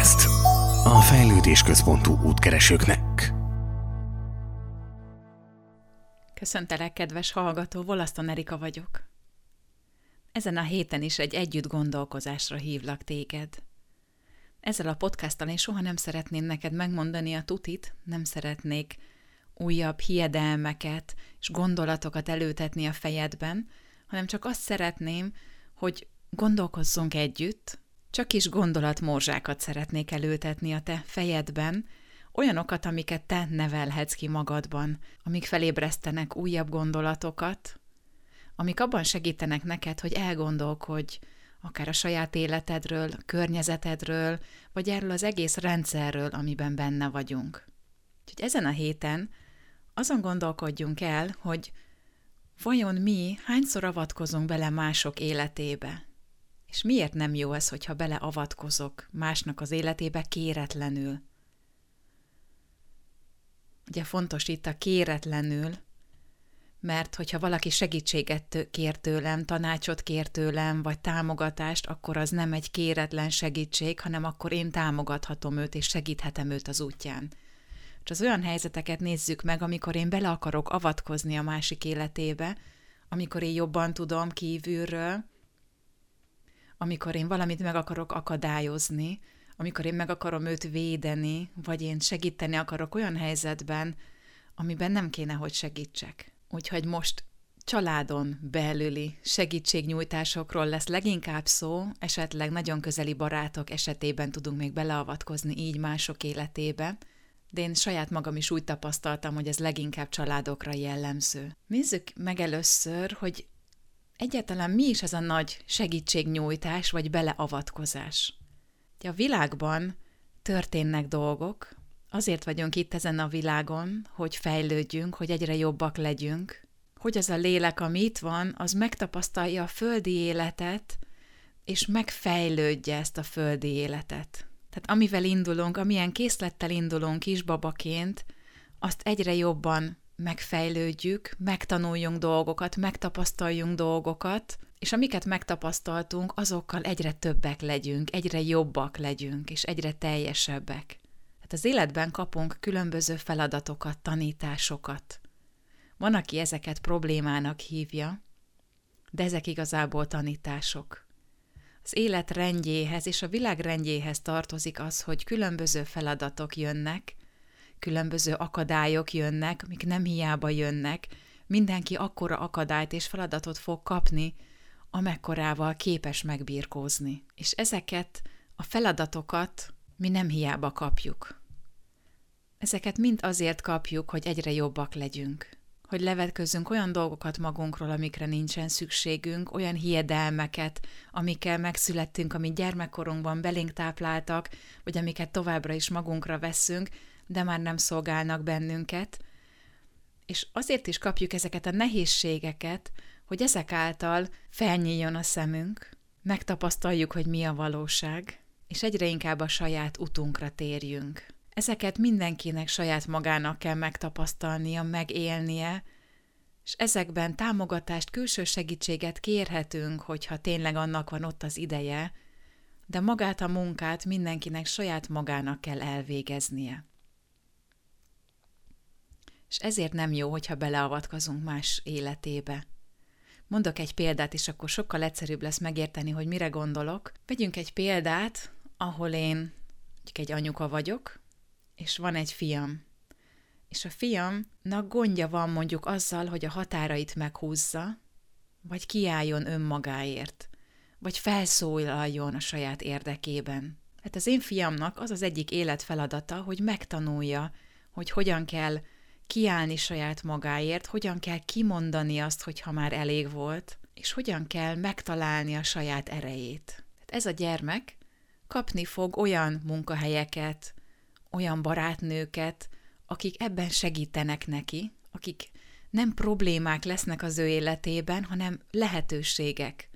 Podcast. A fejlődés központú útkeresőknek. Köszöntelek, kedves hallgató, Volaszton Erika vagyok. Ezen a héten is egy együtt gondolkozásra hívlak téged. Ezzel a podcasttal én soha nem szeretném neked megmondani a tutit, nem szeretnék újabb hiedelmeket és gondolatokat előtetni a fejedben, hanem csak azt szeretném, hogy gondolkozzunk együtt, csak is gondolatmorzsákat szeretnék előtetni a te fejedben, olyanokat, amiket te nevelhetsz ki magadban, amik felébresztenek újabb gondolatokat, amik abban segítenek neked, hogy elgondolkodj akár a saját életedről, környezetedről, vagy erről az egész rendszerről, amiben benne vagyunk. Úgyhogy ezen a héten azon gondolkodjunk el, hogy vajon mi hányszor avatkozunk bele mások életébe, és miért nem jó ez, hogyha beleavatkozok másnak az életébe kéretlenül? Ugye fontos itt a kéretlenül, mert hogyha valaki segítséget kér tőlem, tanácsot kér tőlem, vagy támogatást, akkor az nem egy kéretlen segítség, hanem akkor én támogathatom őt, és segíthetem őt az útján. És az olyan helyzeteket nézzük meg, amikor én bele akarok avatkozni a másik életébe, amikor én jobban tudom kívülről, amikor én valamit meg akarok akadályozni, amikor én meg akarom őt védeni, vagy én segíteni akarok olyan helyzetben, amiben nem kéne, hogy segítsek. Úgyhogy most családon belüli segítségnyújtásokról lesz leginkább szó, esetleg nagyon közeli barátok esetében tudunk még beleavatkozni így mások életébe, de én saját magam is úgy tapasztaltam, hogy ez leginkább családokra jellemző. Nézzük meg először, hogy egyáltalán mi is ez a nagy segítségnyújtás vagy beleavatkozás? A világban történnek dolgok, azért vagyunk itt ezen a világon, hogy fejlődjünk, hogy egyre jobbak legyünk, hogy az a lélek, ami itt van, az megtapasztalja a földi életet, és megfejlődje ezt a földi életet. Tehát amivel indulunk, amilyen készlettel indulunk kisbabaként, azt egyre jobban megfejlődjük, megtanuljunk dolgokat, megtapasztaljunk dolgokat, és amiket megtapasztaltunk, azokkal egyre többek legyünk, egyre jobbak legyünk, és egyre teljesebbek. Hát az életben kapunk különböző feladatokat, tanításokat. Van, aki ezeket problémának hívja, de ezek igazából tanítások. Az élet rendjéhez és a világ rendjéhez tartozik az, hogy különböző feladatok jönnek, különböző akadályok jönnek, amik nem hiába jönnek, mindenki akkora akadályt és feladatot fog kapni, amekkorával képes megbírkózni. És ezeket a feladatokat mi nem hiába kapjuk. Ezeket mind azért kapjuk, hogy egyre jobbak legyünk. Hogy levetkőzzünk olyan dolgokat magunkról, amikre nincsen szükségünk, olyan hiedelmeket, amikkel megszülettünk, amit gyermekkorunkban belénk tápláltak, vagy amiket továbbra is magunkra veszünk, de már nem szolgálnak bennünket. És azért is kapjuk ezeket a nehézségeket, hogy ezek által felnyíljon a szemünk, megtapasztaljuk, hogy mi a valóság, és egyre inkább a saját utunkra térjünk. Ezeket mindenkinek saját magának kell megtapasztalnia, megélnie, és ezekben támogatást, külső segítséget kérhetünk, hogyha tényleg annak van ott az ideje, de magát a munkát mindenkinek saját magának kell elvégeznie. És ezért nem jó, hogyha beleavatkozunk más életébe. Mondok egy példát, és akkor sokkal egyszerűbb lesz megérteni, hogy mire gondolok. Vegyünk egy példát, ahol én egy anyuka vagyok, és van egy fiam. És a fiamnak gondja van mondjuk azzal, hogy a határait meghúzza, vagy kiálljon önmagáért, vagy felszólaljon a saját érdekében. Hát az én fiamnak az az egyik életfeladata, hogy megtanulja, hogy hogyan kell kiállni saját magáért, hogyan kell kimondani azt, hogy ha már elég volt, és hogyan kell megtalálni a saját erejét. Ez a gyermek kapni fog olyan munkahelyeket, olyan barátnőket, akik ebben segítenek neki, akik nem problémák lesznek az ő életében, hanem lehetőségek.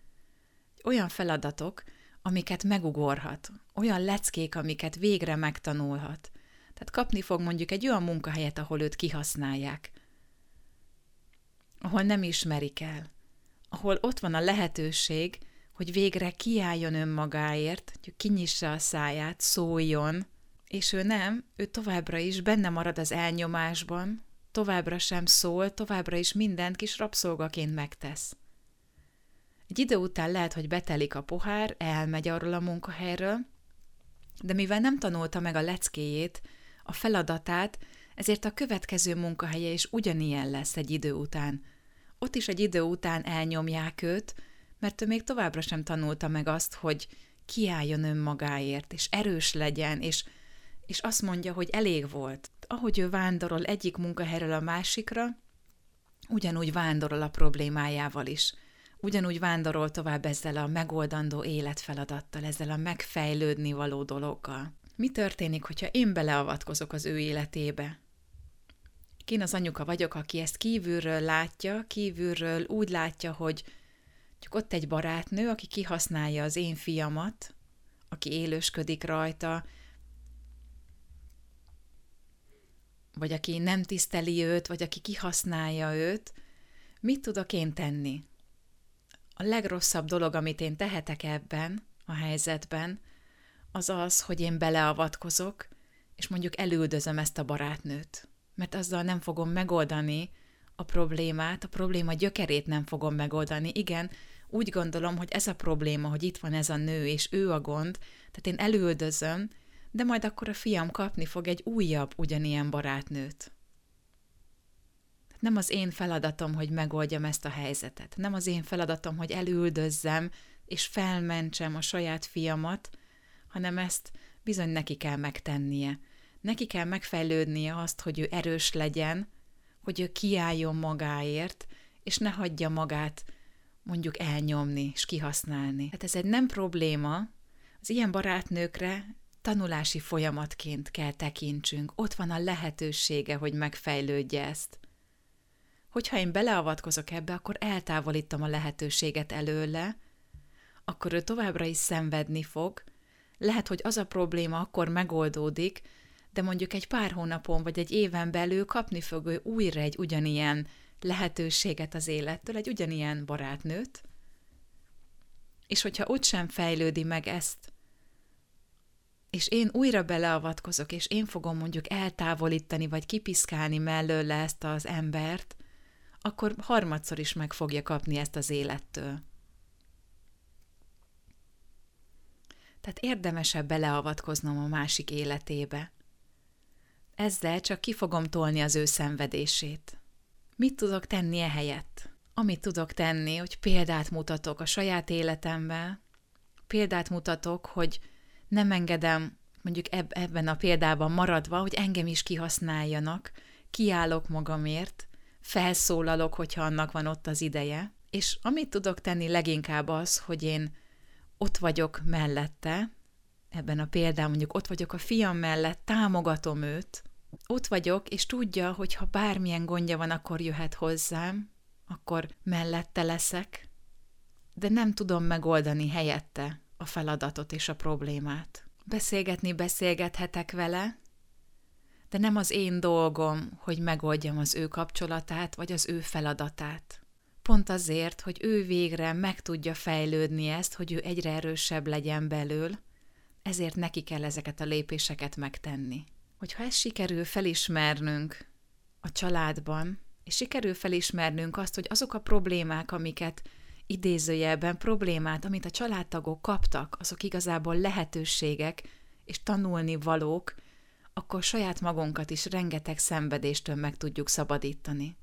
Olyan feladatok, amiket megugorhat, olyan leckék, amiket végre megtanulhat. Tehát kapni fog mondjuk egy olyan munkahelyet, ahol őt kihasználják, ahol nem ismerik el, ahol ott van a lehetőség, hogy végre kiálljon önmagáért, hogy kinyissa a száját, szóljon, és ő nem, ő továbbra is benne marad az elnyomásban, továbbra sem szól, továbbra is mindent kis rabszolgaként megtesz. Egy idő után lehet, hogy betelik a pohár, elmegy arról a munkahelyről, de mivel nem tanulta meg a leckéjét, a feladatát, ezért a következő munkahelye is ugyanilyen lesz egy idő után. Ott is egy idő után elnyomják őt, mert ő még továbbra sem tanulta meg azt, hogy kiálljon önmagáért, és erős legyen, és, és azt mondja, hogy elég volt. Ahogy ő vándorol egyik munkahelyről a másikra, ugyanúgy vándorol a problémájával is. Ugyanúgy vándorol tovább ezzel a megoldandó életfeladattal, ezzel a megfejlődni való dologgal. Mi történik, hogyha én beleavatkozok az ő életébe? Én az anyuka vagyok, aki ezt kívülről látja, kívülről úgy látja, hogy csak ott egy barátnő, aki kihasználja az én fiamat, aki élősködik rajta, vagy aki nem tiszteli őt, vagy aki kihasználja őt, mit tudok én tenni? A legrosszabb dolog, amit én tehetek ebben a helyzetben, az az, hogy én beleavatkozok, és mondjuk elüldözöm ezt a barátnőt. Mert azzal nem fogom megoldani a problémát, a probléma gyökerét nem fogom megoldani. Igen, úgy gondolom, hogy ez a probléma, hogy itt van ez a nő, és ő a gond, tehát én elüldözöm, de majd akkor a fiam kapni fog egy újabb ugyanilyen barátnőt. Nem az én feladatom, hogy megoldjam ezt a helyzetet. Nem az én feladatom, hogy elüldözzem és felmentsem a saját fiamat, hanem ezt bizony neki kell megtennie. Neki kell megfejlődnie azt, hogy ő erős legyen, hogy ő kiálljon magáért, és ne hagyja magát mondjuk elnyomni és kihasználni. Hát ez egy nem probléma, az ilyen barátnőkre tanulási folyamatként kell tekintsünk. Ott van a lehetősége, hogy megfejlődje ezt. Hogyha én beleavatkozok ebbe, akkor eltávolítom a lehetőséget előle, akkor ő továbbra is szenvedni fog, lehet, hogy az a probléma akkor megoldódik, de mondjuk egy pár hónapon vagy egy éven belül kapni fog ő újra egy ugyanilyen lehetőséget az élettől, egy ugyanilyen barátnőt, és hogyha ott sem fejlődi meg ezt, és én újra beleavatkozok, és én fogom mondjuk eltávolítani, vagy kipiszkálni mellőle ezt az embert, akkor harmadszor is meg fogja kapni ezt az élettől. Tehát érdemesebb beleavatkoznom a másik életébe. Ezzel csak ki fogom tolni az ő szenvedését. Mit tudok tenni e helyett? Amit tudok tenni, hogy példát mutatok a saját életemben, példát mutatok, hogy nem engedem, mondjuk eb- ebben a példában maradva, hogy engem is kihasználjanak, kiállok magamért, felszólalok, hogyha annak van ott az ideje, és amit tudok tenni leginkább az, hogy én ott vagyok mellette, ebben a példában mondjuk ott vagyok a fiam mellett, támogatom őt, ott vagyok, és tudja, hogy ha bármilyen gondja van, akkor jöhet hozzám, akkor mellette leszek, de nem tudom megoldani helyette a feladatot és a problémát. Beszélgetni beszélgethetek vele, de nem az én dolgom, hogy megoldjam az ő kapcsolatát vagy az ő feladatát. Pont azért, hogy ő végre meg tudja fejlődni ezt, hogy ő egyre erősebb legyen belül, ezért neki kell ezeket a lépéseket megtenni. Hogyha ezt sikerül felismernünk a családban, és sikerül felismernünk azt, hogy azok a problémák, amiket idézőjelben problémát, amit a családtagok kaptak, azok igazából lehetőségek és tanulni valók, akkor saját magunkat is rengeteg szenvedéstől meg tudjuk szabadítani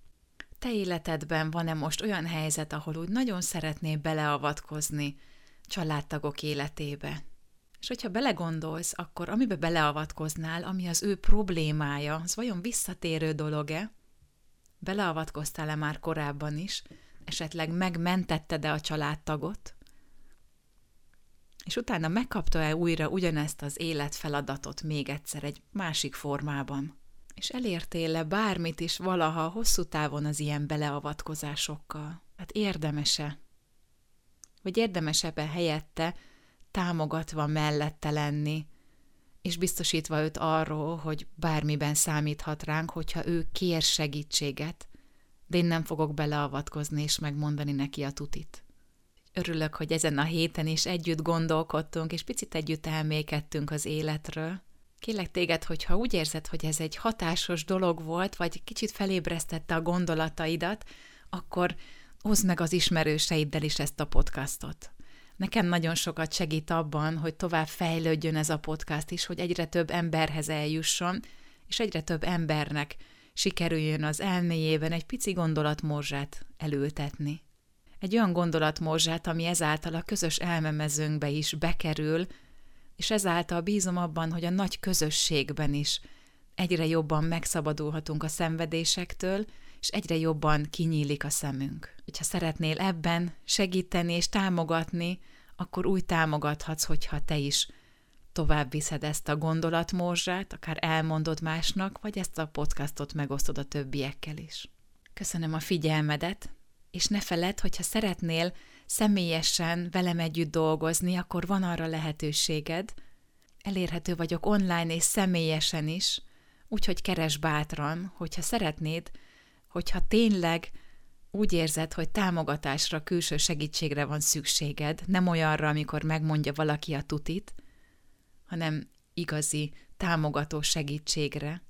te életedben van-e most olyan helyzet, ahol úgy nagyon szeretnél beleavatkozni családtagok életébe? És hogyha belegondolsz, akkor amibe beleavatkoznál, ami az ő problémája, az vajon visszatérő dolog-e? Beleavatkoztál-e már korábban is? Esetleg megmentetted-e a családtagot? És utána megkapta-e újra ugyanezt az életfeladatot még egyszer egy másik formában? És elértél-e bármit is valaha hosszú távon az ilyen beleavatkozásokkal? Hát érdemese? Vagy érdemesebb-e helyette támogatva mellette lenni, és biztosítva őt arról, hogy bármiben számíthat ránk, hogyha ő kér segítséget, de én nem fogok beleavatkozni és megmondani neki a tutit. Örülök, hogy ezen a héten is együtt gondolkodtunk, és picit együtt elmékedtünk az életről. Kérlek téged, hogyha úgy érzed, hogy ez egy hatásos dolog volt, vagy kicsit felébresztette a gondolataidat, akkor hozd meg az ismerőseiddel is ezt a podcastot. Nekem nagyon sokat segít abban, hogy tovább fejlődjön ez a podcast is, hogy egyre több emberhez eljusson, és egyre több embernek sikerüljön az elméjében egy pici gondolatmorzsát elültetni. Egy olyan gondolatmorzsát, ami ezáltal a közös elmemezőnkbe is bekerül, és ezáltal bízom abban, hogy a nagy közösségben is egyre jobban megszabadulhatunk a szenvedésektől, és egyre jobban kinyílik a szemünk. Ha szeretnél ebben segíteni és támogatni, akkor úgy támogathatsz, hogyha te is tovább viszed ezt a gondolatmorzsát, akár elmondod másnak, vagy ezt a podcastot megosztod a többiekkel is. Köszönöm a figyelmedet, és ne feledd, hogyha szeretnél személyesen velem együtt dolgozni, akkor van arra lehetőséged. Elérhető vagyok online és személyesen is, úgyhogy keres bátran, hogyha szeretnéd, hogyha tényleg úgy érzed, hogy támogatásra, külső segítségre van szükséged, nem olyanra, amikor megmondja valaki a tutit, hanem igazi, támogató segítségre,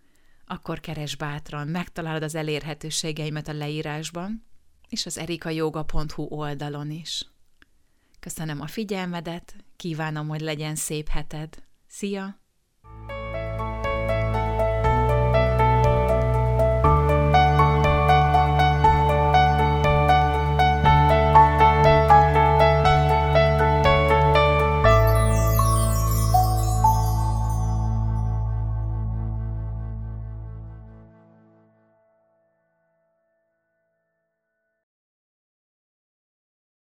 akkor keres bátran, megtalálod az elérhetőségeimet a leírásban, és az erikajoga.hu oldalon is. Köszönöm a figyelmedet, kívánom, hogy legyen szép heted. Szia!